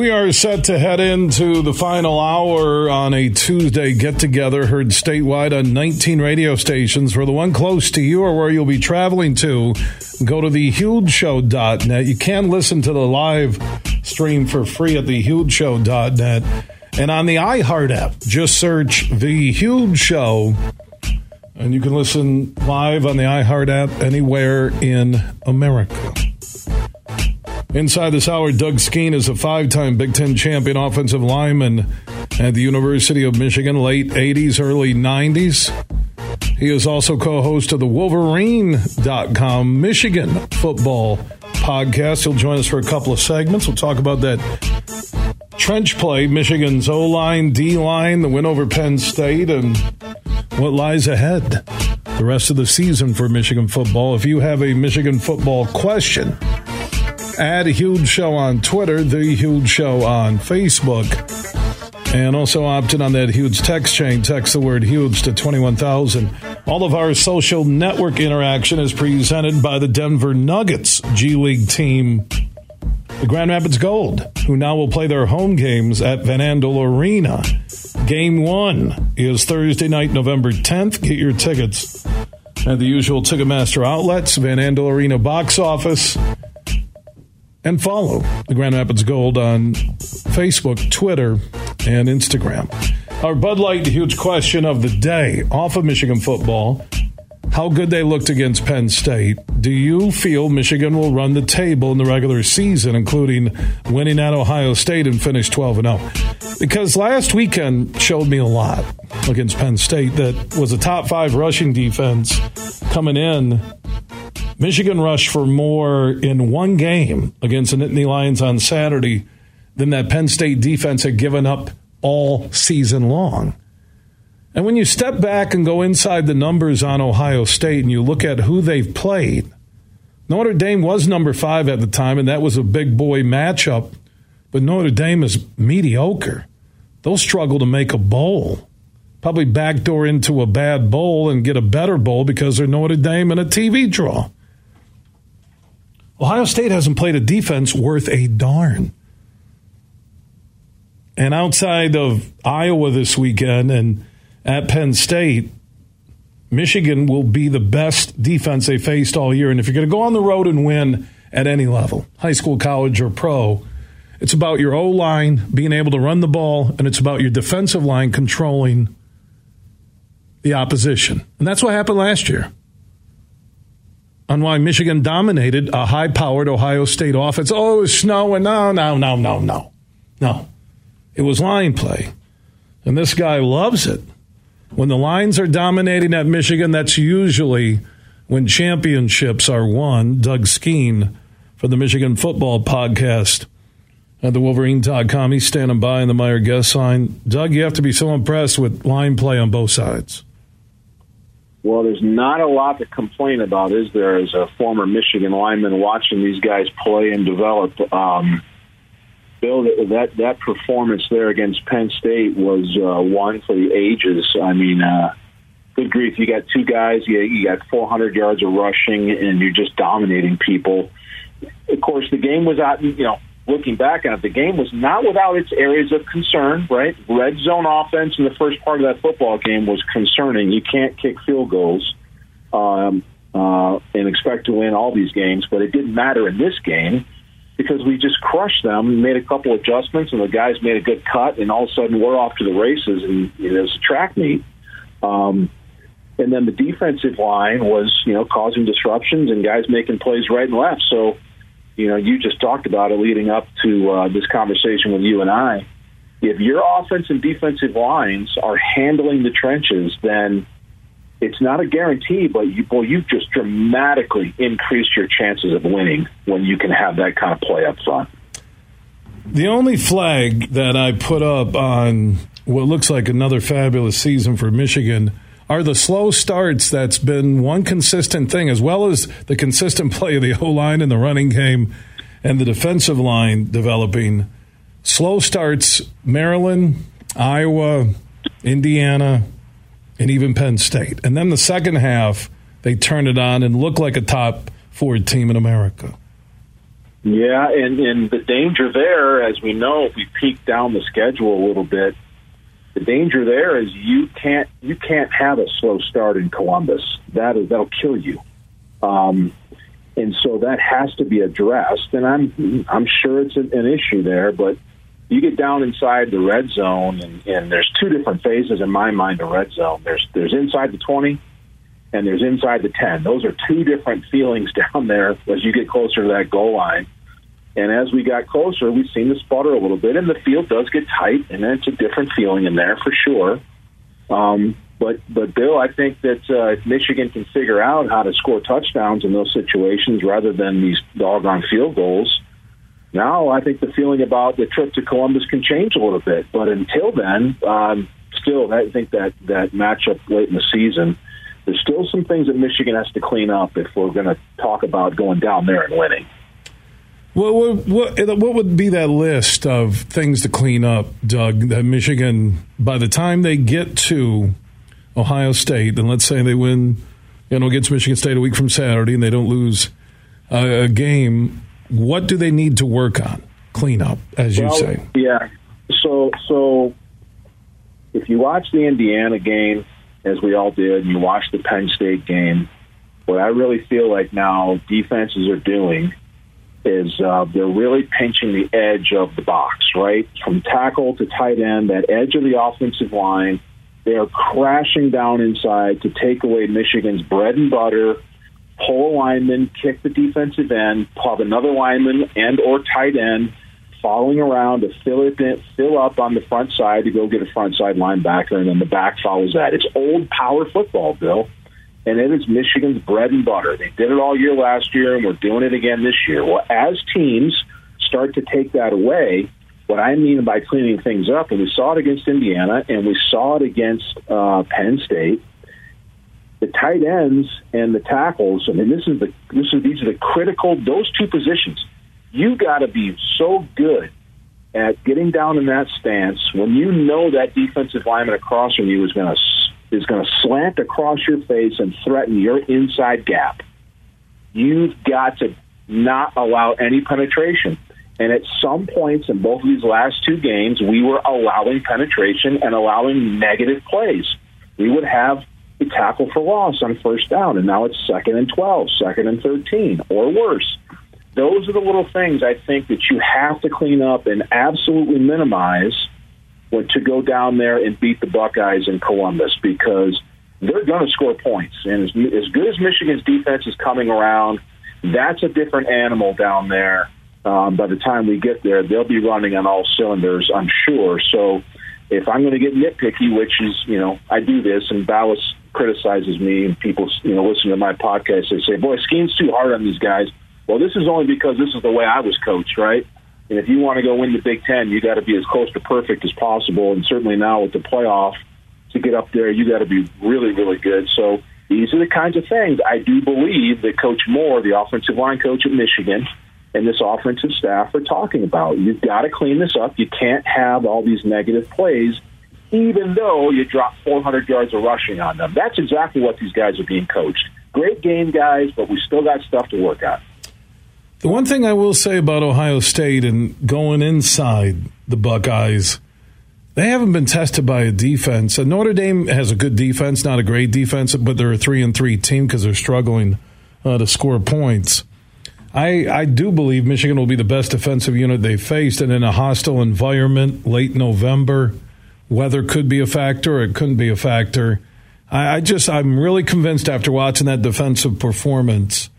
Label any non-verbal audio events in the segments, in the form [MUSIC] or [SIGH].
We are set to head into the final hour on a Tuesday get together, heard statewide on 19 radio stations. For the one close to you or where you'll be traveling to, go to thehugeshow.net. You can listen to the live stream for free at thehugeshow.net. And on the iHeart app, just search The Huge Show. And you can listen live on the iHeart app anywhere in America. Inside this hour, Doug Skene is a five time Big Ten champion offensive lineman at the University of Michigan, late 80s, early 90s. He is also co host of the Wolverine.com Michigan football podcast. He'll join us for a couple of segments. We'll talk about that trench play, Michigan's O line, D line, the win over Penn State, and what lies ahead the rest of the season for Michigan football. If you have a Michigan football question, Add a huge show on Twitter, the huge show on Facebook, and also opt in on that huge text chain. Text the word huge to 21,000. All of our social network interaction is presented by the Denver Nuggets G League team, the Grand Rapids Gold, who now will play their home games at Van Andel Arena. Game one is Thursday night, November 10th. Get your tickets at the usual Ticketmaster outlets, Van Andel Arena box office and follow the Grand Rapids Gold on Facebook, Twitter, and Instagram. Our Bud Light huge question of the day off of Michigan football. How good they looked against Penn State. Do you feel Michigan will run the table in the regular season, including winning at Ohio State and finish 12 and 0? Because last weekend showed me a lot against Penn State that was a top five rushing defense coming in Michigan rushed for more in one game against the Nittany Lions on Saturday than that Penn State defense had given up all season long. And when you step back and go inside the numbers on Ohio State and you look at who they've played, Notre Dame was number five at the time, and that was a big boy matchup. But Notre Dame is mediocre. They'll struggle to make a bowl. Probably backdoor into a bad bowl and get a better bowl because they're Notre Dame and a TV draw. Ohio State hasn't played a defense worth a darn. And outside of Iowa this weekend and at Penn State, Michigan will be the best defense they faced all year. And if you're going to go on the road and win at any level, high school, college, or pro, it's about your O line being able to run the ball, and it's about your defensive line controlling the opposition. And that's what happened last year on why Michigan dominated a high powered Ohio State offense. Oh, it was snowing. No, no, no, no, no. No. It was line play. And this guy loves it. When the lines are dominating at Michigan, that's usually when championships are won. Doug Skene for the Michigan Football Podcast at the Wolverine.com. He's standing by in the Meijer guest sign. Doug, you have to be so impressed with line play on both sides. Well, there's not a lot to complain about, is there? As a former Michigan lineman, watching these guys play and develop, um, Bill, that that performance there against Penn State was uh, one for the ages. I mean, uh, good grief! You got two guys, you, you got 400 yards of rushing, and you're just dominating people. Of course, the game was out. You know, looking back at it, the game was not without its areas of concern, right? Red zone offense in the first part of that football game was concerning. You can't kick field goals um, uh, and expect to win all these games, but it didn't matter in this game because we just crushed them, made a couple adjustments, and the guys made a good cut, and all of a sudden we're off to the races, and it was a track meet. Um, and then the defensive line was, you know, causing disruptions and guys making plays right and left. So, you know, you just talked about it leading up to uh, this conversation with you and I. If your offense and defensive lines are handling the trenches, then it's not a guarantee, but you, well, you've just dramatically increased your chances of winning when you can have that kind of play up front. The only flag that I put up on what looks like another fabulous season for Michigan are the slow starts that's been one consistent thing, as well as the consistent [LAUGHS] play of the O line and the running game and the defensive line developing. Slow starts, Maryland, Iowa, Indiana, and even Penn State. And then the second half, they turn it on and look like a top four team in America. Yeah, and, and the danger there, as we know, if we peek down the schedule a little bit, the danger there is you can't you can't have a slow start in Columbus. That is that'll kill you. Um, and so that has to be addressed. And I'm I'm sure it's an, an issue there, but you get down inside the red zone, and, and there's two different phases in my mind. The red zone there's there's inside the twenty, and there's inside the ten. Those are two different feelings [LAUGHS] down there as you get closer to that goal line. And as we got closer, we've seen the sputter a little bit, and the field does get tight, and it's a different feeling in there for sure. Um, but but Bill, I think that uh, if Michigan can figure out how to score touchdowns in those situations rather than these doggone field goals, now I think the feeling about the trip to Columbus can change a little bit. But until then, um, still, I think that that matchup late in the season, there's still some things that Michigan has to clean up if we're going to talk about going down there and winning. What, what, what, what would be that list of things to clean up, Doug? That Michigan, by the time they get to Ohio State, and let's say they win, you know, against Michigan State a week from Saturday, and they don't lose a, a game what do they need to work on? Clean up, as you say. Yeah. So, so if you watch the Indiana game, as we all did, and you watch the Penn State game, what I really feel like now defenses are doing is uh, they're really pinching the edge of the box, right? From tackle to tight end, that edge of the offensive line. They are crashing down inside to take away Michigan's bread and butter pull a lineman, kick the defensive end, pop another lineman and or tight end, following around to fill it in, fill up on the front side to go get a front side linebacker, and then the back follows that. It's old power football, Bill, and it is Michigan's bread and butter. They did it all year last year, and we're doing it again this year. Well, as teams start to take that away, what I mean by cleaning things up, and we saw it against Indiana, and we saw it against uh, Penn State the tight ends and the tackles. I mean, this is the this is these are the critical those two positions. You got to be so good at getting down in that stance when you know that defensive lineman across from you is going to is going to slant across your face and threaten your inside gap. You've got to not allow any penetration. And at some points in both of these last two games, we were allowing penetration and allowing negative plays. We would have a tackle for loss on first down, and now it's second and 12, second and 13, or worse. Those are the little things I think that you have to clean up and absolutely minimize when to go down there and beat the Buckeyes in Columbus because they're going to score points. And as, as good as Michigan's defense is coming around, that's a different animal down there. Um, by the time we get there, they'll be running on all cylinders, I'm sure. So if I'm going to get nitpicky, which is, you know, I do this, and Balas criticizes me and people, you know, listen to my podcast, they say, boy, Skene's too hard on these guys. Well, this is only because this is the way I was coached, right? And if you want to go win the Big Ten, you got to be as close to perfect as possible. And certainly now with the playoff, to get up there, you got to be really, really good. So these are the kinds of things I do believe that Coach Moore, the offensive line coach at Michigan, and this offensive staff are talking about. You've got to clean this up. You can't have all these negative plays even though you drop 400 yards of rushing on them. That's exactly what these guys are being coached. Great game, guys, but we still got stuff to work on. The one thing I will say about Ohio State and going inside the Buckeyes, they haven't been tested by a defense. And Notre Dame has a good defense, not a great defense, but they're a three and three team because they're struggling uh, to score points. I, I do believe Michigan will be the best defensive unit they faced, and in a hostile environment, late November, weather could be a factor. Or it couldn't be a factor. I, I just I'm really convinced after watching that defensive performance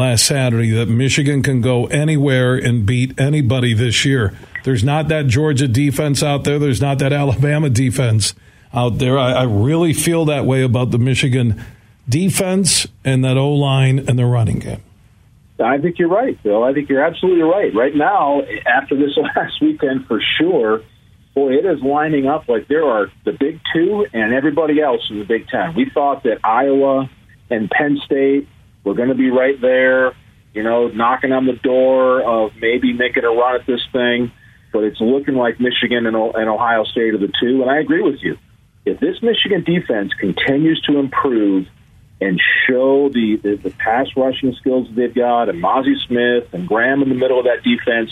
last Saturday that Michigan can go anywhere and beat anybody this year. There's not that Georgia defense out there. There's not that Alabama defense out there. I, I really feel that way about the Michigan defense and that O line and the running game. I think you're right, Bill. I think you're absolutely right. Right now, after this [LAUGHS] last weekend, for sure, boy, it is lining up like there are the Big Two and everybody else in the Big Ten. We thought that Iowa and Penn State were going to be right there, you know, knocking on the door of maybe making a run at this thing. But it's looking like Michigan and, Ohio State are the two. And I agree with you. If this Michigan defense continues to improve and show the, the, the pass rushing skills they've got, and Mazi Smith and Graham in the middle of that defense,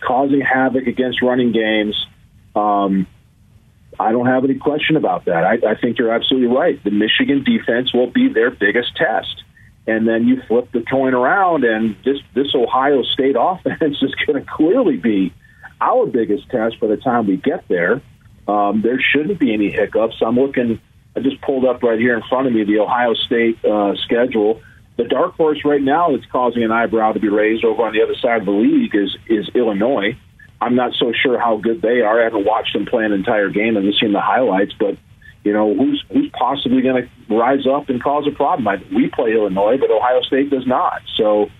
causing havoc against running games, um, I don't have any question about that. I, I think you're absolutely right. The Michigan defense will be their biggest test. And then you flip the coin around, and this this Ohio State [LAUGHS] offense is going to clearly be our biggest test by the time we get there. Um, there shouldn't be any hiccups. I'm looking. I just pulled up right here in front of me the Ohio State uh, schedule. The dark horse right now that's causing an eyebrow to be raised over on the other side of the league is is Illinois. I'm not so sure how good they are. I haven't watched them play an entire game. I've just seen the highlights, but you know who's who's possibly going to rise up and cause a problem? I, we play Illinois, but Ohio State does not. So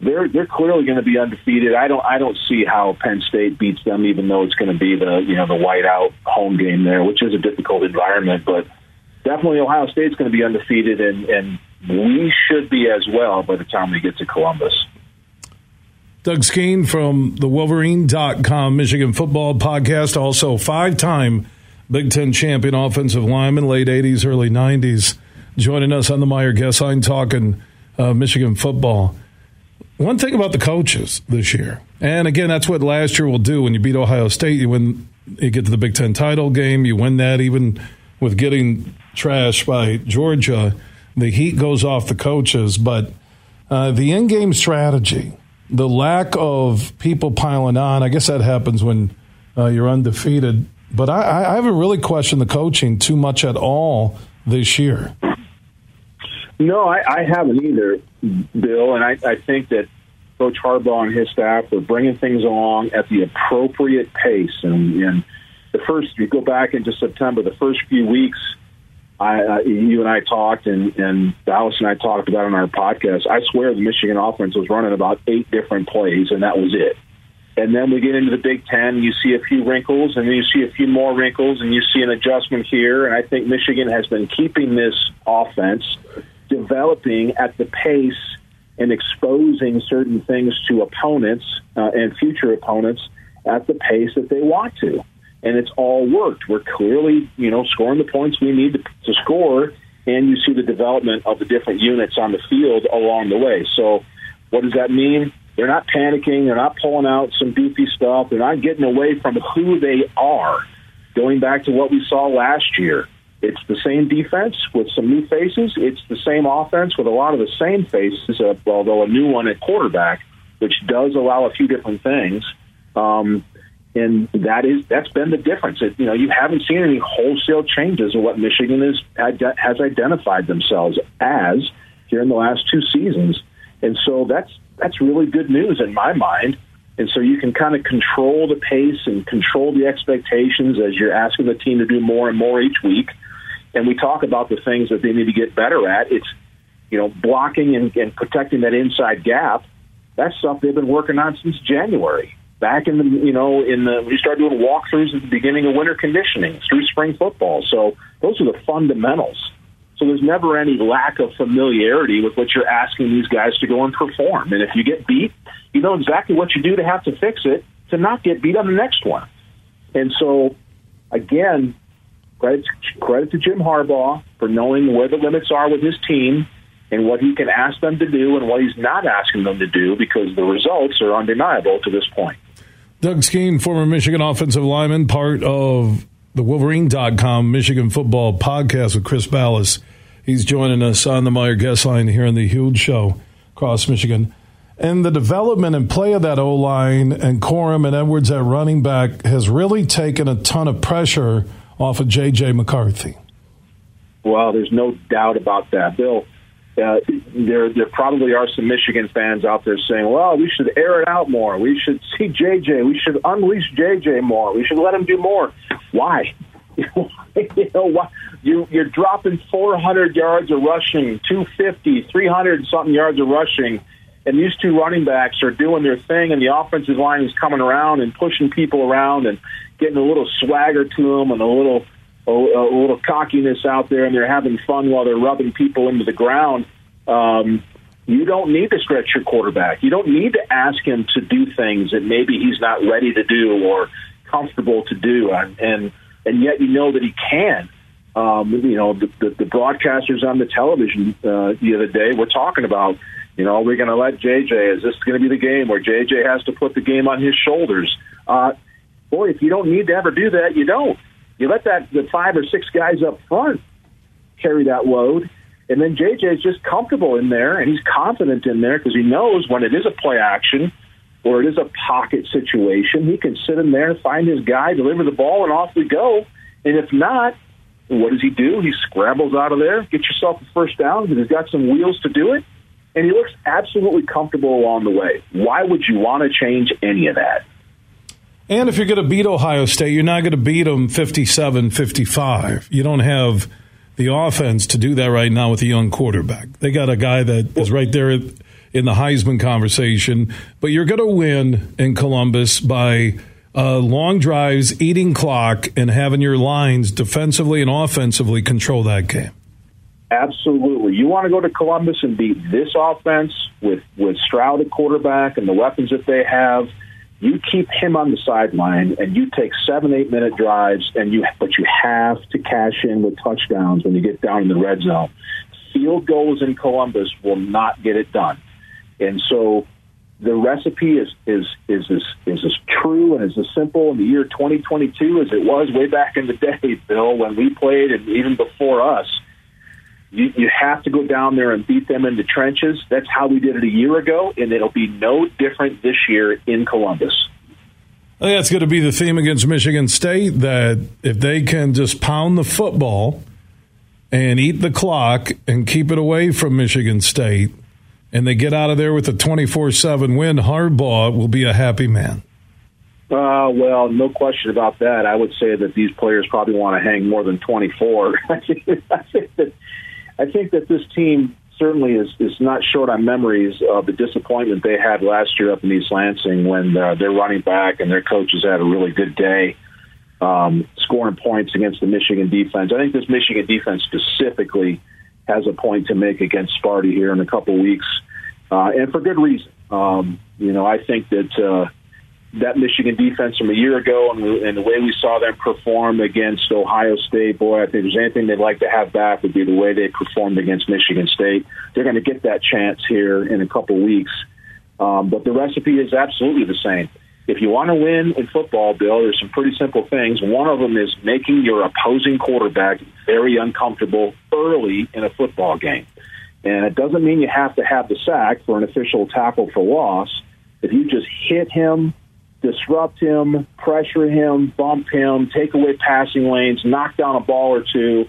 they're they're clearly going to be undefeated. I don't I don't see how Penn State beats them, even though it's going to be the you know the whiteout home game there, which is a difficult environment. But definitely Ohio State's going to be undefeated, and and we should be as well by the time we get to Columbus. Doug Skene from the Wolverine.com Michigan Football Podcast, also five time Big Ten champion offensive lineman, late 80s, early 90s, joining us on the Meijer Guest Line talking uh, Michigan football. One thing about the coaches this year, and again, that's what last year will do when you beat Ohio State, you win, you get to the Big Ten title game, you win that even with getting trashed by Georgia. The heat goes off the coaches, but uh, the in game strategy the lack of people piling on, I guess that happens when uh, you're undefeated. But I, I haven't really questioned the coaching too much at all this year. No, I, I haven't either, Bill. And I, I think that Coach Harbaugh and his staff are bringing things along at the appropriate pace. And, and the first, you go back into September, the first few weeks – I, you and I talked, and, and Balas and I talked about on our podcast. I swear the Michigan offense was running about eight different plays, and that was it. And then we get into the Big Ten, you see a few wrinkles, and then you see a few more wrinkles, and you see an adjustment here. And I think Michigan has been keeping this offense developing at the pace and exposing certain things to opponents uh, and future opponents at the pace that they want to and it's all worked. We're clearly, you know, scoring the points we need to, to score, and you see the development of the different units on the field along the way. So, what does that mean? They're not panicking. They're not pulling out some goofy stuff. They're not getting away from who they are. Going back to what we saw last year, it's the same defense with some new faces. It's the same offense with a lot of the same faces, uh, although a new one at quarterback, which does allow a few different things. Um, and that is that's been the difference. It, you know, you haven't seen any wholesale changes in what Michigan is has identified themselves as here in the last two seasons, and so that's that's really good news in my mind. And so you can kind of control the pace and control the expectations as you're asking the team to do more and more each week. And we talk about the things that they need to get better at. It's you know blocking and, and protecting that inside gap. That's stuff they've been working on since January back in the you know in the we started doing walkthroughs at the beginning of winter conditioning through spring football. So those are the fundamentals. So there's never any lack of familiarity with what you're asking these guys to go and perform. And if you get beat, you know exactly what you do to have to fix it to not get beat on the next one. And so again, credit credit to Jim Harbaugh for knowing where the limits are with his team and what he can ask them to do and what he's not asking them to do because the results are undeniable to this point. Doug Skene, former Michigan offensive lineman, part of the Wolverine.com Michigan football podcast with Chris Balas. He's joining us on the Meijer Guest line here on the Huge Show across Michigan. And the development and play of that O line and Corum and Edwards at running back has really taken a ton of pressure off of J.J. McCarthy. Well, there's no doubt about that, Bill. Uh, there, there probably are some Michigan fans out there saying, "Well, we should air it out more. We should see JJ. We should unleash JJ more. We should let him do more." Why? [LAUGHS] you know, why? You, you're dropping 400 yards of rushing, 250, 300 something yards of rushing and these two running backs are doing their thing, and the offensive line is coming around and pushing people around and getting a little swagger to them and a little a, a little cockiness out there, and they're having fun while they're rubbing people into the ground. Um, you don't need to stretch your quarterback. You don't need to ask him to do things that maybe he's not ready to do or comfortable to do, and and, and yet you know that he can. Um, you know, the, the, the broadcasters on the television uh, the other day were talking about you know, we're going to let JJ. Is this going to be the game where JJ has to put the game on his shoulders? Uh, boy, if you don't need to ever do that, you don't. You let that the five or six guys up front carry that load, and then JJ is just comfortable in there, and he's confident in there because he knows when it is a play action or it is a pocket situation, he can sit in there, find his guy, deliver the ball, and off we go. And if not, what does he do? He scrambles out of there, get yourself a first down because he's got some wheels to do it and he looks absolutely comfortable along the way. Why would you want to change any of that? And if you're going to beat Ohio State, you're not going to beat them 57 55. You don't have the offense to do that right now with a young quarterback. They got a guy that is right there in the Heisman conversation, but you're going to win in Columbus by uh, long drives, eating clock, and having your lines defensively and offensively control that game. Absolutely. You want to go to Columbus and beat this offense with, with Stroud at quarterback and the weapons that they have. You keep him on the sideline and you take seven, eight minute drives and you but you have to cash in with touchdowns when you get down in the red zone. Field goals in Columbus will not get it done. And so the recipe is is is as is as true and as simple in the year 2022 as it was way back in the [LAUGHS] day, Bill, when we played and even before us you, you have to go down there and beat them in the trenches. That's how we did it a year ago, and it'll be no different this year in Columbus. I think that's going to be the theme against Michigan State that if they can just pound the football and eat the clock and keep it away from Michigan State, and they get out of there with a 24 7 win, Harbaugh will be a happy man. Uh, well, no question about that. I would say that these players probably want to hang more than 24. [LAUGHS] I think that I think that this team certainly is, is not short on memories of the disappointment they had last year up in East Lansing when uh, their running back and their coaches had a really good day um, scoring points against the Michigan defense. I think this Michigan defense specifically has a point to make against Sparty here in a couple weeks, uh, and for good reason. Um, you know, I think that uh, that Michigan defense from a year ago and, and the way we saw them perform against Ohio State, boy, I think there's anything they'd like to have back would be the way they performed against Michigan State. They're going to get that chance here in a couple weeks. Um, but the recipe is absolutely the same. If you want to win in football, Bill, there's some pretty simple things. One of them is making your opposing quarterback very uncomfortable early in a football game. And it doesn't mean you have to have the sack for an official tackle for loss. If you just hit him disrupt him, pressure him, bump him, take away passing lanes, knock down a ball or two.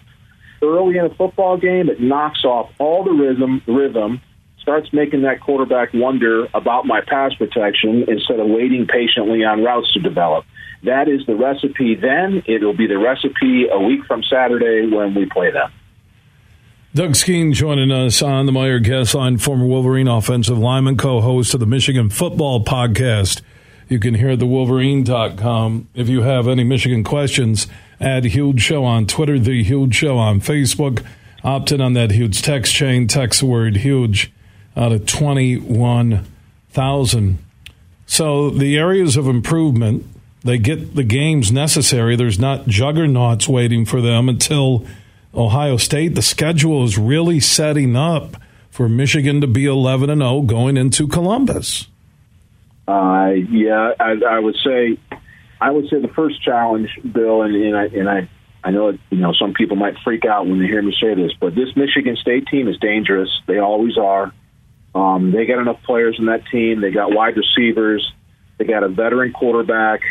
Early in a football game, it knocks off all the rhythm, rhythm, starts making that quarterback wonder about my pass protection instead of waiting patiently on routes to develop. That is the recipe then. It'll be the recipe a week from Saturday when we play them. Doug Skene joining us on the Meijer guest line, former Wolverine offensive lineman, co-host of the Michigan Football Podcast. You can hear at thewolverine.com. If you have any Michigan questions, add Huge Show on Twitter, The Huge Show on Facebook. Opt in on that huge text chain. Text the word huge out of 21,000. So the areas of improvement, they get the games necessary. There's not juggernauts waiting for them until Ohio State. The schedule is really setting up for Michigan to be 11 and 0 going into Columbus. Uh, yeah, I, I would say, I would say the first challenge, Bill, and, and I and I, I know you know some people might freak out when they hear me say this, but this Michigan State team is dangerous. They always are. Um, they got enough players in that team. They got wide receivers. They got a veteran quarterback.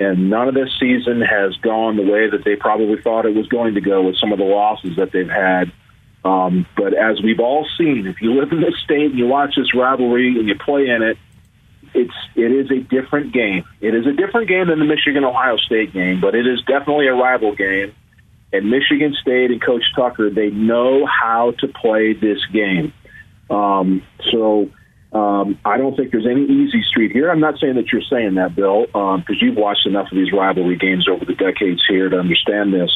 And none of this season has gone the way that they probably thought it was going to go with some of the losses that they've had. Um, but as we've all seen, if you live in this state and you watch this rivalry and you play in it, it's it is a different game. It is a different game than the Michigan Ohio State game, but it is definitely a rival game. And Michigan State and Coach Tucker, they know how to play this game. Um, so um, I don't think there's any easy street here. I'm not saying that you're saying that, Bill, because um, you've watched enough of these rivalry games over the decades here to understand this.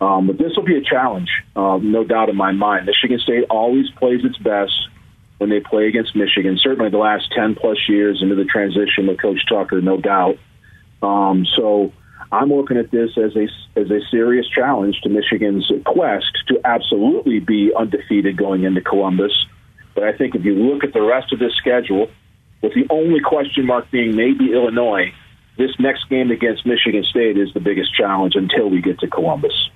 Um, but this will be a challenge, uh, no doubt in my mind. Michigan State always plays its best when they play against Michigan. Certainly, the last ten plus years into the transition with Coach Tucker, no doubt. Um, so I'm looking at this as a as a serious challenge to Michigan's quest to absolutely be undefeated going into Columbus. But I think if you look at the rest of this schedule, with the only question mark being maybe Illinois, this next game against Michigan State is the biggest challenge until we get to Columbus.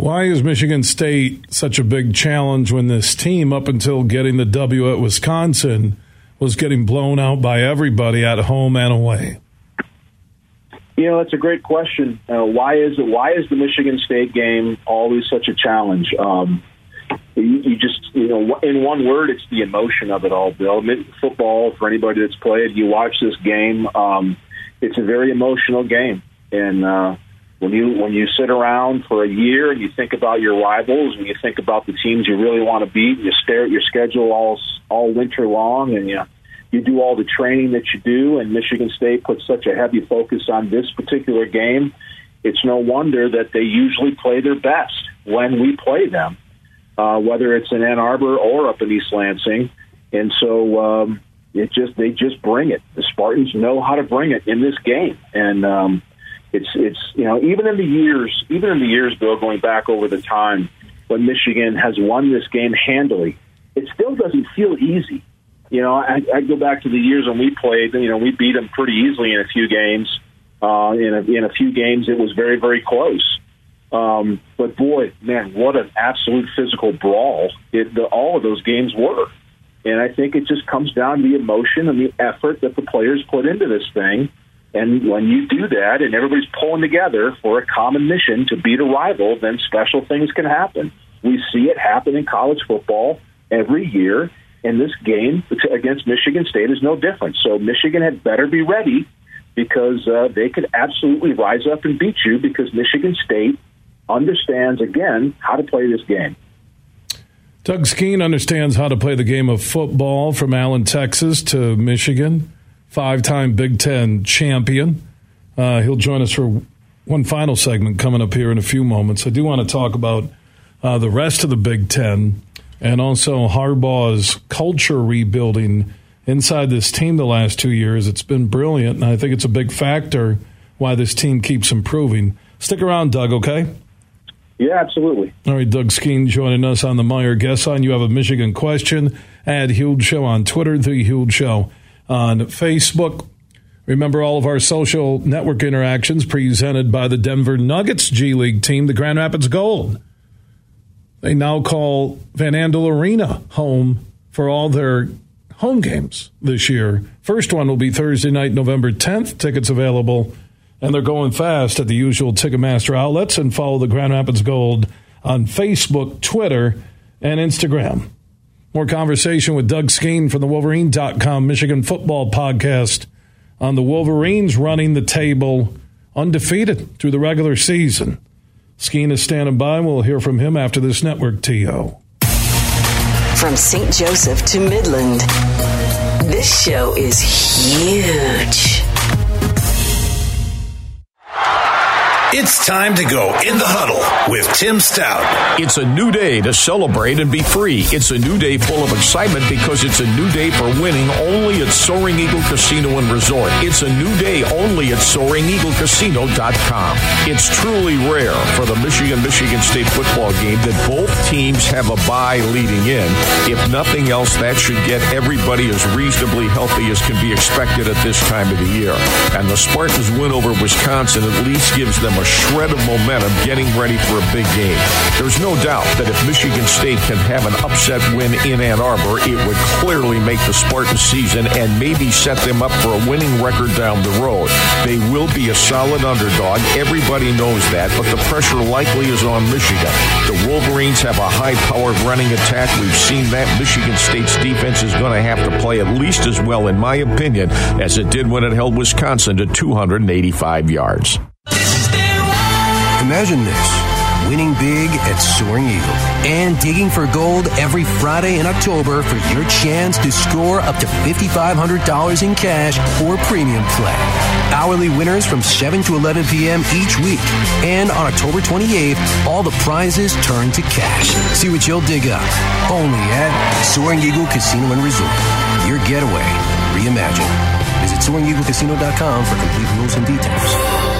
Why is Michigan State such a big challenge when this team, up until getting the W at Wisconsin, was getting blown out by everybody at home and away? You know, that's a great question. Uh, why is it? Why is the Michigan State game always such a challenge? Um, you, you just, you know, in one word, it's the emotion of it all. Bill, football for anybody that's played, you watch this game. Um, it's a very emotional game, and uh, when you when you sit around for a year and you think about your rivals and you think about the teams you really want to beat, and you stare at your schedule all all winter long, and you you do all the training that you do. And Michigan State puts such a heavy focus on this particular game. It's no wonder that they usually play their best when we play them, uh, whether it's in Ann Arbor or up in East Lansing. And so um, it just they just bring it. The Spartans know how to bring it in this game, and um, it's it's you know even in the years even in the years Bill going back over the time when Michigan has won this game handily, it still doesn't feel easy. You know, I, I go back to the years when we played. You know, we beat them pretty easily in a few games. Uh, in a, in a few games, it was very very close. Um, but boy, man, what an absolute physical brawl it, the, all of those games were. And I think it just comes down to the emotion and the effort that the players put into this thing and when you do that and everybody's pulling together for a common mission to beat a rival, then special things can happen. We see it happen in college football every year, and this game against Michigan State is no different. So Michigan had better be ready because uh, they could absolutely rise up and beat you because Michigan State understands, again, how to play this game. Doug Skene understands how to play the game of football from Allen, Texas to Michigan five time Big Ten champion. Uh, he'll join us for one final segment coming up here in a few moments. I do want to talk about uh, the rest of the Big Ten and also Harbaugh's culture rebuilding inside this team the last two years. It's been brilliant, and I think it's a big factor why this team keeps improving. Stick around, Doug, okay? Yeah, absolutely. All right, Doug Skene joining us on the Meijer Guest Line. You have a Michigan question. Add Huge Show on Twitter, The Huge Show on Facebook. Remember all of our social network interactions presented by the Denver Nuggets G League team, the Grand Rapids Gold. They now call Van Andel Arena home for all their home games this year. First one will be Thursday night, November 10th. Tickets available, and they're going fast at the usual Ticketmaster outlets. And follow the Grand Rapids Gold on Facebook, Twitter, and Instagram. More conversation with Doug Skene from the Wolverine.com Michigan football podcast on the Wolverines running the table undefeated through the regular season. Skene is standing by. We'll hear from him after this network TO. From St. Joseph to Midland, this show is huge. It's time to go in the huddle with Tim Staudt. It's a new day to celebrate and be free. It's a new day full of excitement because it's a new day for winning only at Soaring Eagle Casino and Resort. It's a new day only at SoaringEagleCasino.com. It's truly rare for the Michigan Michigan State football game that both teams have a bye leading in. If nothing else, that should get everybody as reasonably healthy as can be expected at this time of the year. And the Spartans win over Wisconsin at least gives them a shred of momentum getting ready for a big game. There's no doubt that if Michigan State can have an upset win in Ann Arbor, it would clearly make the Spartan season and maybe set them up for a winning record down the road. They will be a solid underdog. Everybody knows that, but the pressure likely is on Michigan. The Wolverines have a high powered running attack. We've seen that. Michigan State's defense is going to have to play at least as well, in my opinion, as it did when it held Wisconsin to 285 yards. Imagine this winning big at Soaring Eagle, and digging for gold every Friday in October for your chance to score up to $5,500 in cash or premium play. Hourly winners from 7 to 11 p.m. each week. And on October 28th, all the prizes turn to cash. See what you'll dig up. Only at Soaring Eagle Casino and Resort. Your getaway reimagined. Visit SoaringEagleCasino.com for complete rules and details.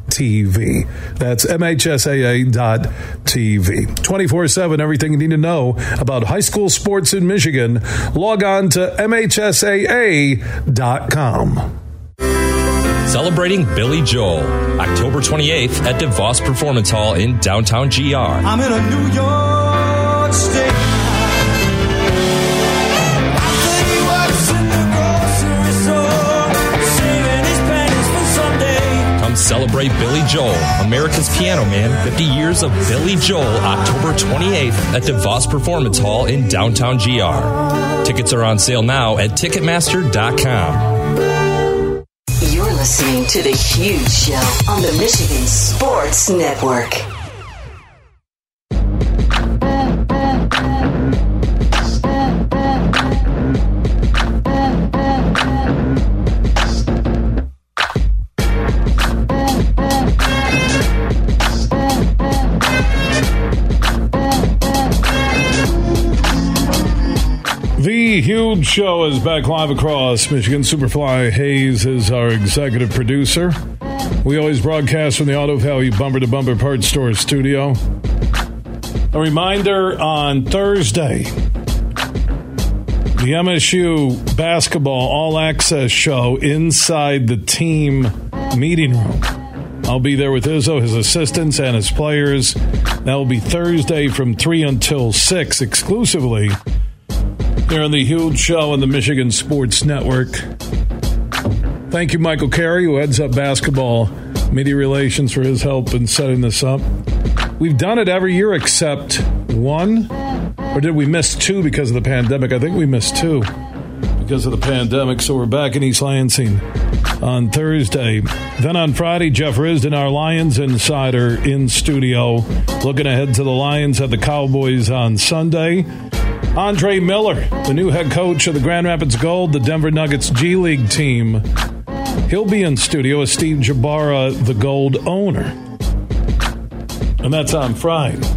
TV. That's MHSAA.tv. 24 7, everything you need to know about high school sports in Michigan. Log on to MHSAA.com. Celebrating Billy Joel, October 28th at DeVos Performance Hall in downtown GR. I'm in a New York State. Celebrate Billy Joel, America's Piano Man, 50 years of Billy Joel, October 28th at DeVos Performance Hall in downtown GR. Tickets are on sale now at Ticketmaster.com. You're listening to The Huge Show on the Michigan Sports Network. Huge Show is back live across Michigan. Superfly Hayes is our executive producer. We always broadcast from the Auto Value Bumper to Bumper Parts Store studio. A reminder on Thursday, the MSU basketball all access show inside the team meeting room. I'll be there with Izzo, his assistants, and his players. That will be Thursday from 3 until 6 exclusively here on the huge show on the Michigan Sports Network. Thank you, Michael Carey, who heads up basketball media relations, for his help in setting this up. We've done it every year except one, or did we miss two because of the pandemic? I think we missed two because of the pandemic. So we're back in East Lansing on Thursday. Then on Friday, Jeff Risdon, our Lions insider, in studio, looking ahead to the Lions at the Cowboys on Sunday. Andre Miller, the new head coach of the Grand Rapids Gold, the Denver Nuggets G League team. He'll be in studio as Steve Jbara, the Gold owner. And that's on Friday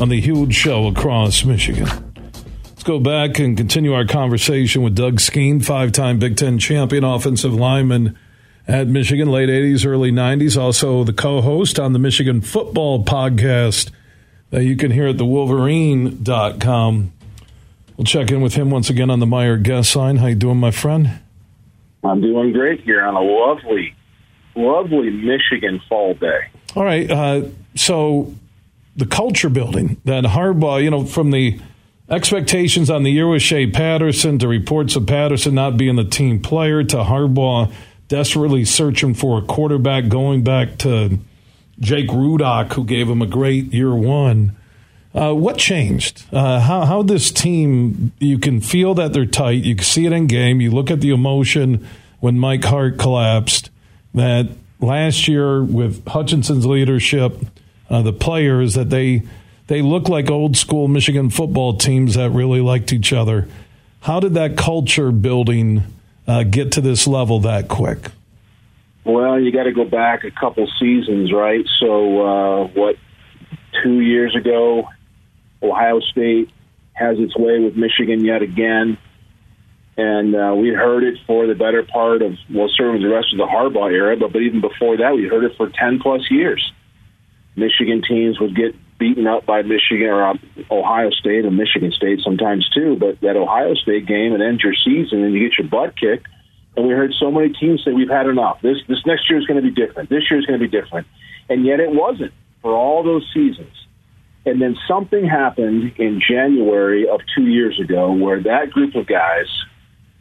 on the huge show across Michigan. Let's go back and continue our conversation with Doug Skene, five time Big Ten champion offensive lineman at Michigan, late 80s, early 90s. Also, the co host on the Michigan Football Podcast that you can hear at thewolverine.com. We'll check in with him once again on the Meijer guest line. How you doing, my friend? I'm doing great here on a lovely, lovely Michigan fall day. All right. Uh, so the culture building that Harbaugh, you know, from the expectations on the year with Shea Patterson to reports of Patterson not being the team player to Harbaugh desperately searching for a quarterback going back to – Jake Rudock, who gave him a great year one. Uh, what changed? Uh, how how this team? You can feel that they're tight. You can see it in game. You look at the emotion when Mike Hart collapsed that last year with Hutchinson's leadership, uh, the players that they they look like old school Michigan football teams that really liked each other. How did that culture building uh, get to this level that quick? Well, you got to go back a couple seasons, right? So, uh, what, two years ago, Ohio State has its way with Michigan yet again. And uh, we heard it for the better part of, well, certainly the rest of the Harbaugh era, but, but even before that, we heard it for 10 plus years. Michigan teams would get beaten up by Michigan or uh, Ohio State and Michigan State sometimes too. But that Ohio State game, it ends your season and you get your butt kicked. And we heard so many teams say we've had enough. This this next year is going to be different. This year is going to be different, and yet it wasn't for all those seasons. And then something happened in January of two years ago where that group of guys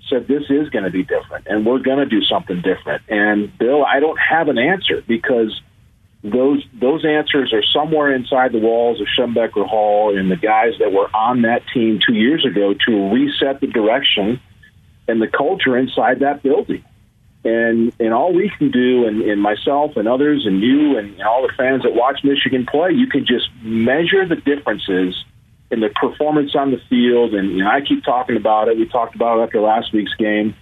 said this is going to be different, and we're going to do something different. And Bill, I don't have an answer because those those answers are somewhere inside the walls of Schembechler Hall and the guys that were on that team two years ago to reset the direction and the culture inside that building. And and all we can do, and, and myself and others, and you and, all the fans that watch Michigan play, you can just measure the differences in the performance on the field. And you know, I keep talking about it. We talked about it after last week's game,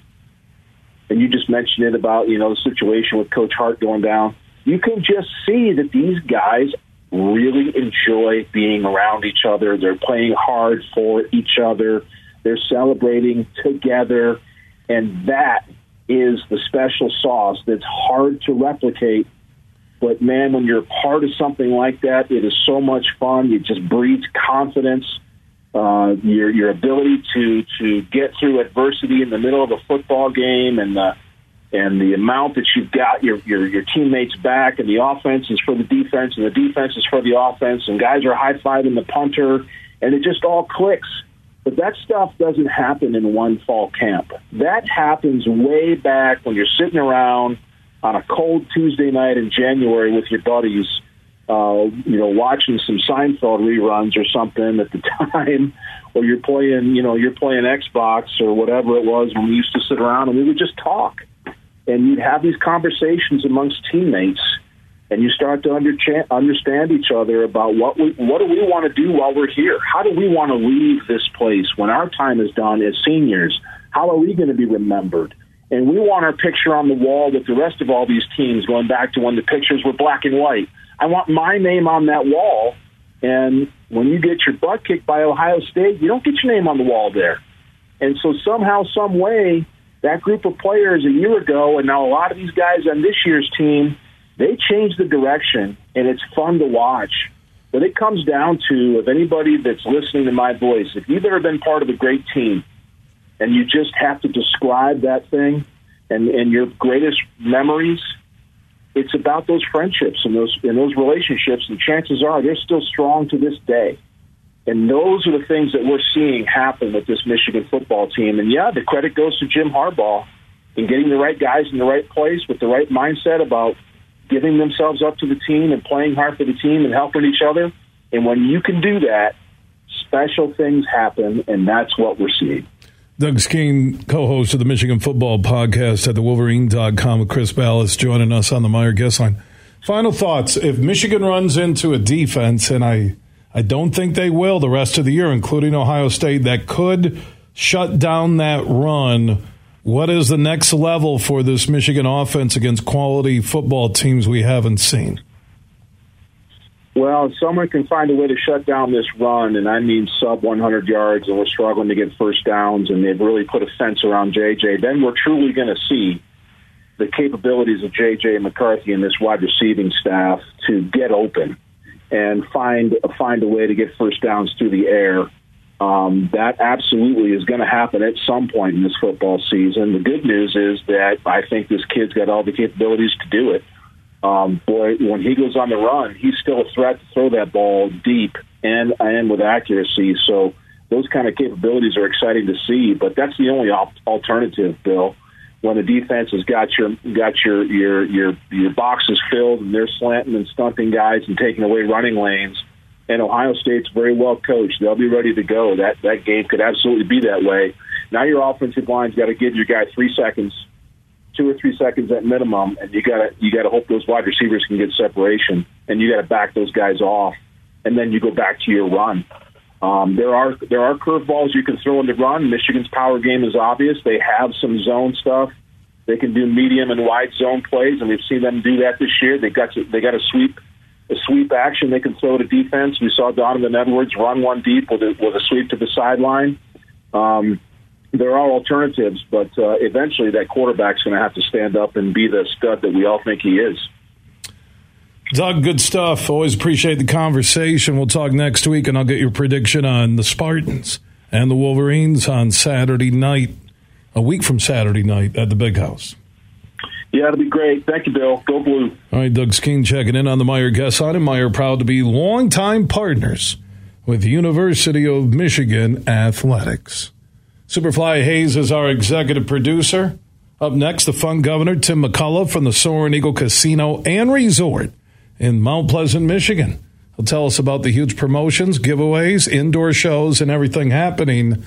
and you just mentioned it about you know the situation with Coach Hart going down. You can just see that these guys really enjoy being around each other. They're playing hard for each other they're celebrating together, and that is the special sauce that's hard to replicate. But man, when you're part of something like that, it is so much fun. It just breeds confidence. Uh, your your ability to to get through adversity in the middle of a football game, and the and the amount that you've got your your your teammates back, and the offense is for the defense, and the defense is for the offense, and guys are high fiving the punter, and it just all clicks. But that stuff doesn't happen in one fall camp. That happens way back when you're sitting around on a cold Tuesday night in January with your buddies, uh, you know, watching some Seinfeld reruns or something at the [LAUGHS] time, or you're playing, you know, you're playing Xbox or whatever it was when we used to sit around and we would just talk. And you'd have these conversations amongst teammates and you start to under- understand each other about what we what do we want to do while we're here? How do we want to leave this place when our time is done as seniors? How are we going to be remembered? And we want our picture on the wall with the rest of all these teams going back to when the pictures were black and white. I want my name on that wall. And when you get your butt kicked by Ohio State, you don't get your name on the wall there. And so somehow, some way, that group of players a year ago, and now a lot of these guys on this year's team they change the direction, and it's fun to watch. But it comes down to if anybody that's listening to my voice, if you've ever been part of a great team, and you just have to describe that thing and, and your greatest memories, it's about those friendships and those and those relationships, and chances are they're still strong to this day. And those are the things that we're seeing happen with this Michigan football team. And yeah, the credit goes to Jim Harbaugh in getting the right guys in the right place with the right mindset about giving themselves up to the team and playing hard for the team and helping each other. And when you can do that, special things happen, and that's what we're seeing. Doug Skene, co-host of the Michigan Football Podcast at the Wolverine.com with Chris Balas, joining us on the Meijer guest line. Final thoughts. If Michigan runs into a defense, and I, I don't think they will the rest of the year, including Ohio State, that could shut down that run – what is the next level for this Michigan offense against quality football teams we haven't seen? Well, if someone can find a way to shut down this run, and I mean sub 100 yards, and we're struggling to get first downs, and they've really put a fence around JJ, then we're truly going to see the capabilities of JJ McCarthy and this wide receiving staff to get open and find find a way to get first downs through the air um, that absolutely is going to happen at some point in this football season. The good news is that I think this kid's got all the capabilities to do it. Um, boy, when he goes on the run, he's still a threat to throw that ball deep and and with accuracy. So those kind of capabilities are exciting to see. But that's the only op- alternative, Bill. When the defense has got your got your your your your boxes filled and they're slanting and stunting guys and taking away running lanes and Ohio State's very well coached. They'll be ready to go. That that game could absolutely be that way. Now your offensive line's got to give your guy three seconds two or three seconds at minimum, and you gotta you gotta hope those wide receivers can get separation, and you gotta back those guys off, and then you go back to your run. Um, there are there are curveballs you can throw in the run. Michigan's power game is obvious. They have some zone stuff. They can do medium and wide zone plays, and we've seen them do that this year. They got to, they got a sweep a sweep action they can throw to defense. We saw Donovan Edwards run one deep with a, with a sweep to the sideline. Um, there are alternatives, but uh, eventually that quarterback's going to have to stand up and be the stud that we all think he is. Doug, good stuff. Always appreciate the conversation. We'll talk next week, and I'll get your prediction on the Spartans and the Wolverines on Saturday night, a week from Saturday night at the Big House. Yeah, it'll be great. Thank you, Bill. Go Blue. All right, Doug Skene checking in on the Meijer guest line. And Meijer proud to be longtime partners with University of Michigan Athletics. Superfly Hayes is our executive producer. Up next, the fun governor, Tim McCullough from the Soaring Eagle Casino and Resort in Mount Pleasant, Michigan. He'll tell us about the huge promotions, giveaways, indoor shows, and everything happening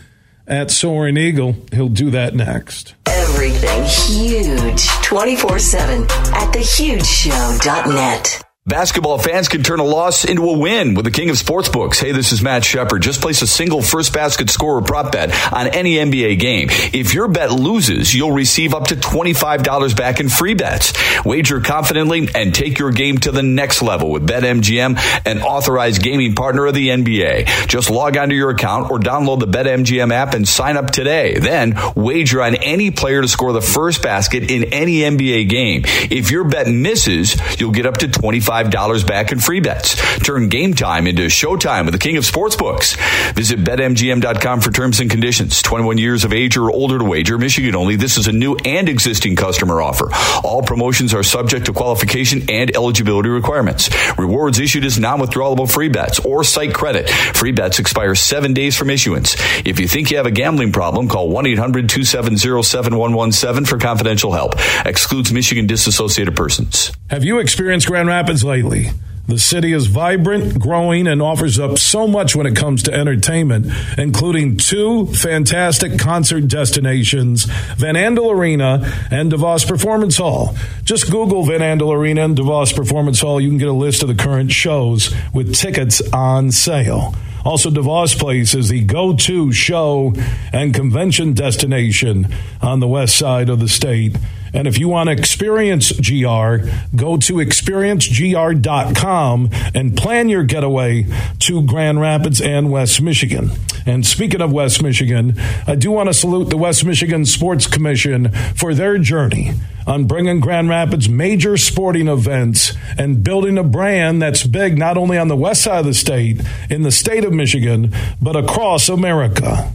at Soaring Eagle. He'll do that next. Everything huge 24 7 at thehugeshow.net. Basketball fans can turn a loss into a win with the king of sportsbooks. Hey, this is Matt Shepard. Just place a single first basket score or prop bet on any NBA game. If your bet loses, you'll receive up to $25 back in free bets. Wager confidently and take your game to the next level with BetMGM, an authorized gaming partner of the NBA. Just log onto your account or download the BetMGM app and sign up today. Then wager on any player to score the first basket in any NBA game. If your bet misses, you'll get up to 25 $25 back in free bets. Turn game time into showtime with the king of sportsbooks. Visit betmgm.com for terms and conditions. 21 years of age or older to wager, Michigan only. This is a new and existing customer offer. All promotions are subject to qualification and eligibility requirements. Rewards issued as non-withdrawable free bets or site credit. Free bets expire seven days from issuance. If you think you have a gambling problem, call 1-800-270-7117 for confidential help. Excludes Michigan disassociated persons. Have you experienced Grand Rapids lately? The city is vibrant, growing, and offers up so much when it comes to entertainment, including two fantastic concert destinations, Van Andel Arena and DeVos Performance Hall. Just Google Van Andel Arena and DeVos Performance Hall. You can get a list of the current shows with tickets on sale. Also, DeVos Place is the go to show and convention destination on the west side of the state. And if you want to experience GR, go to experiencegr.com and plan your getaway to Grand Rapids and West Michigan. And speaking of West Michigan, I do want to salute the West Michigan Sports Commission for their journey on bringing Grand Rapids major sporting events and building a brand that's big not only on the west side of the state, in the state of Michigan, but across America.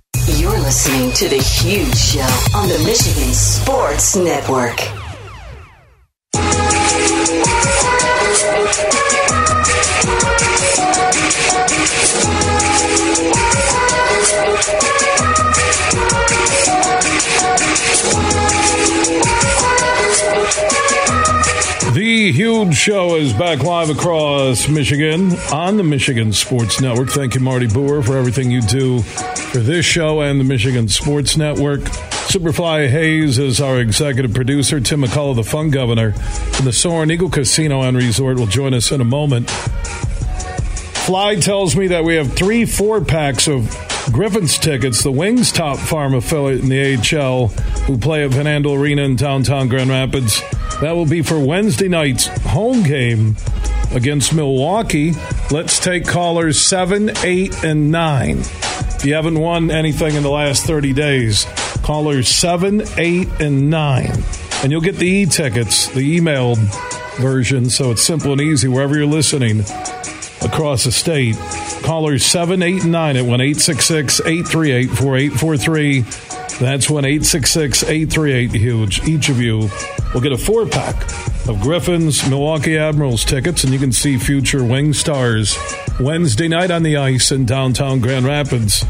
Listening to The Huge Show on the Michigan Sports Network. The huge show is back live across Michigan on the Michigan Sports Network. Thank you, Marty Boer, for everything you do for this show and the Michigan Sports Network. Superfly Hayes is our executive producer. Tim McCullough, the fun governor from the Soaring Eagle Casino and Resort, will join us in a moment. Fly tells me that we have three four packs of Griffins tickets, the Wings top farm affiliate in the AHL, who play at Van Andel Arena in downtown Grand Rapids. That will be for Wednesday night's home game against Milwaukee. Let's take callers 7, 8, and 9. If you haven't won anything in the last 30 days, callers 7, 8, and 9. And you'll get the e tickets, the emailed version, so it's simple and easy wherever you're listening across the state. Callers 7, 8, and 9 at 1 888 4843. That's when 866 838 Huge. Each of you will get a four pack of Griffins Milwaukee Admirals tickets, and you can see future Wing Stars Wednesday night on the ice in downtown Grand Rapids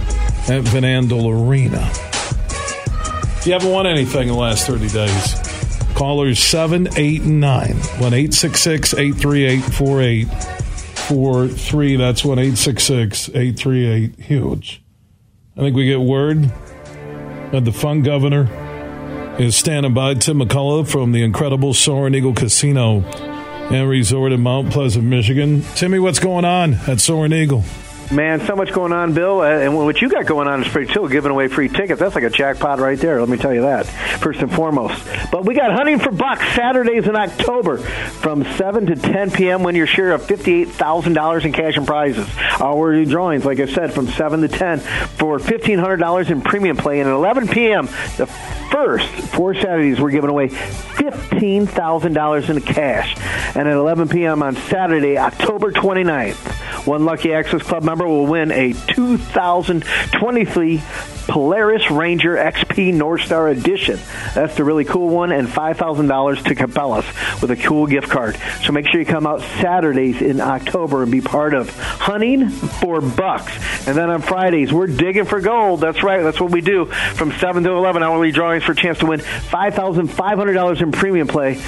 at Van Andel Arena. If you haven't won anything in the last 30 days, callers 7, 8, 9. 1 866 838 4843. That's 1 866 838 Huge. I think we get word that the fun governor is standing by. Tim McCullough from the incredible Soaring Eagle Casino and Resort in Mount Pleasant, Michigan. Timmy, what's going on at Soaring Eagle? Man, so much going on, Bill. Uh, and what you got going on is pretty cool. Giving away free tickets. That's like a jackpot right there. Let me tell you that, first and foremost. But we got Hunting for Bucks Saturdays in October from 7 to 10 p.m. when your share of $58,000 in cash and prizes. Our drawings, like I said, from 7 to 10 for $1,500 in premium play. And at 11 p.m., the first four Saturdays, we're giving away $15,000 in cash. And at 11 p.m. on Saturday, October 29th, one lucky Access Club member will win a 2023 Polaris Ranger XP North Star Edition. That's the really cool one, and $5,000 to Cabela's with a cool gift card. So make sure you come out Saturdays in October and be part of Hunting for Bucks. And then on Fridays, we're digging for gold. That's right, that's what we do. From 7 to 11 hourly drawings for a chance to win $5,500 in premium play.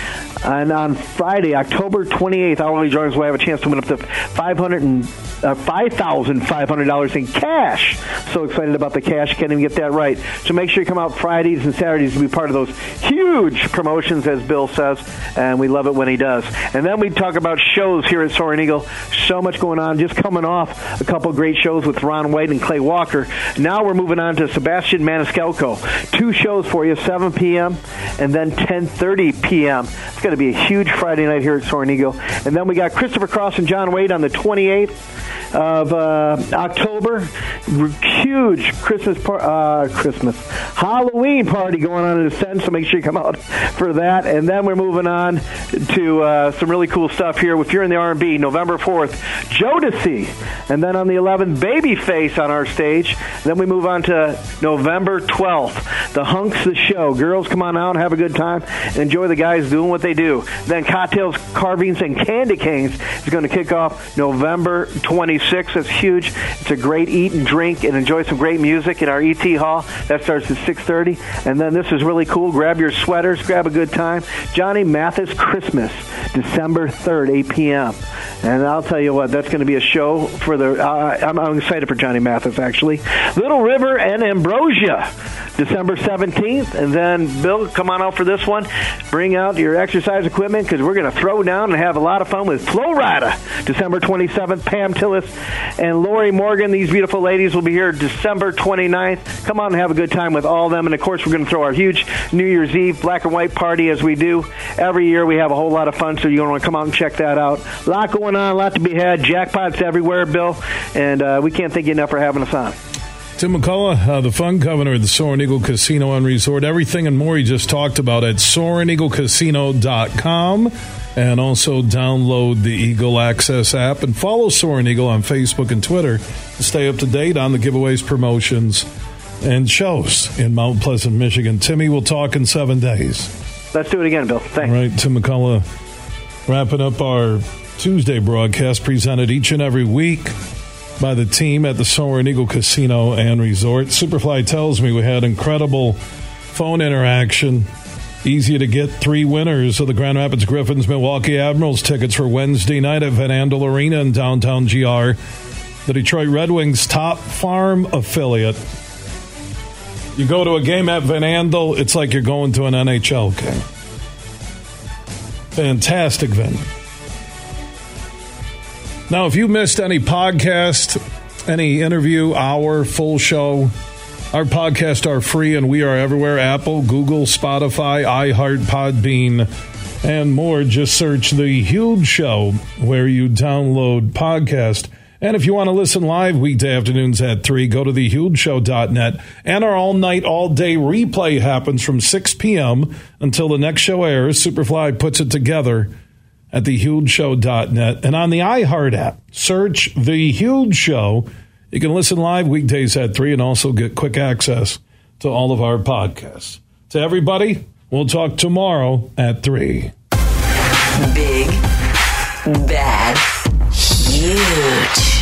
And on Friday, October 28th, hourly drawings will have a chance to win up to 500 and uh, $5,500 in cash. So excited about the cash. Can't even get that right. So make sure you come out Fridays and Saturdays to be part of those huge promotions, as Bill says. And we love it when he does. And then we talk about shows here at Soaring Eagle. So much going on. Just coming off a couple great shows with Ron White and Clay Walker. Now we're moving on to Sebastian Maniscalco. Two shows for you, 7 p.m. and then 10.30 p.m. It's going to be a huge Friday night here at Soaring Eagle. And then we got Christopher Cross and John Wade on the 28th of uh, October. Huge Christmas par- uh, Christmas Halloween party going on in the Ascend, so make sure you come out for that. And then we're moving on to uh, some really cool stuff here. If you're in the R&B, November 4th, Jodeci. And then on the 11th, Babyface on our stage. Then we move on to November 12th, the Hunks the Show. Girls, come on out and have a good time. Enjoy the guys doing what they do. Then Cocktails, Carvings, and Candy Canes is going to kick off November 26th. It's huge. It's a great eat and drink and enjoy some great music in our ET Hall. That starts at 6.30. And then this is really cool. Grab your sweaters. Grab a good time. Johnny Mathis Christmas, December 3rd, 8 p.m. And I'll tell you what, that's going to be a show for the. Uh, I'm, I'm excited for Johnny Mathis, actually. Little River and Ambrosia, December 17th. And then, Bill, come on out for this one. Bring out your exercise equipment because we're going to throw down and have a lot of fun with Flo Rida, December 27th. Pam Tillis and Lorrie Morgan, these beautiful ladies, will be here December 29th. Come on and have a good time with all of them. And of course, we're going to throw our huge New Year's Eve black and white party as we do every year. We have a whole lot of fun, so you're going to want to come out and check that out. A lot going on, a lot to be had. Jackpots everywhere, Bill. And uh, we can't thank you enough for having us on. Tim McCullough, uh, the fun governor of the Soaring Eagle Casino and Resort. Everything and more he just talked about at SoaringEagleCasino.com. And also download the Eagle Access app and follow Soaring Eagle on Facebook and Twitter to stay up to date on the giveaways, promotions, and shows in Mount Pleasant, Michigan. Timmy, we'll talk in seven days. Let's do it again, Bill. Thanks. All right, Tim McCullough wrapping up our Tuesday broadcast presented each and every week by the team at the Soaring Eagle Casino and Resort. Superfly tells me we had incredible phone interaction. Easy to get three winners of the Grand Rapids Griffins Milwaukee Admirals tickets for Wednesday night at Van Andel Arena in downtown GR. The Detroit Red Wings top farm affiliate. You go to a game at Van Andel, it's like you're going to an NHL game. Fantastic venue. Now, if you missed any podcast, any interview, hour, full show, our podcasts are free and we are everywhere Apple, Google, Spotify, iHeart, Podbean, and more. Just search The Huge Show where you download podcast. And if you want to listen live weekday afternoons at 3, go to thehugeshow.net. And our all night, all day replay happens from 6 p.m. until the next show airs. Superfly puts it together at thehugeshow.net. And on the iHeart app, search The Huge Show. You can listen live weekdays at 3 and also get quick access to all of our podcasts. To everybody, we'll talk tomorrow at 3. Big, bad, huge.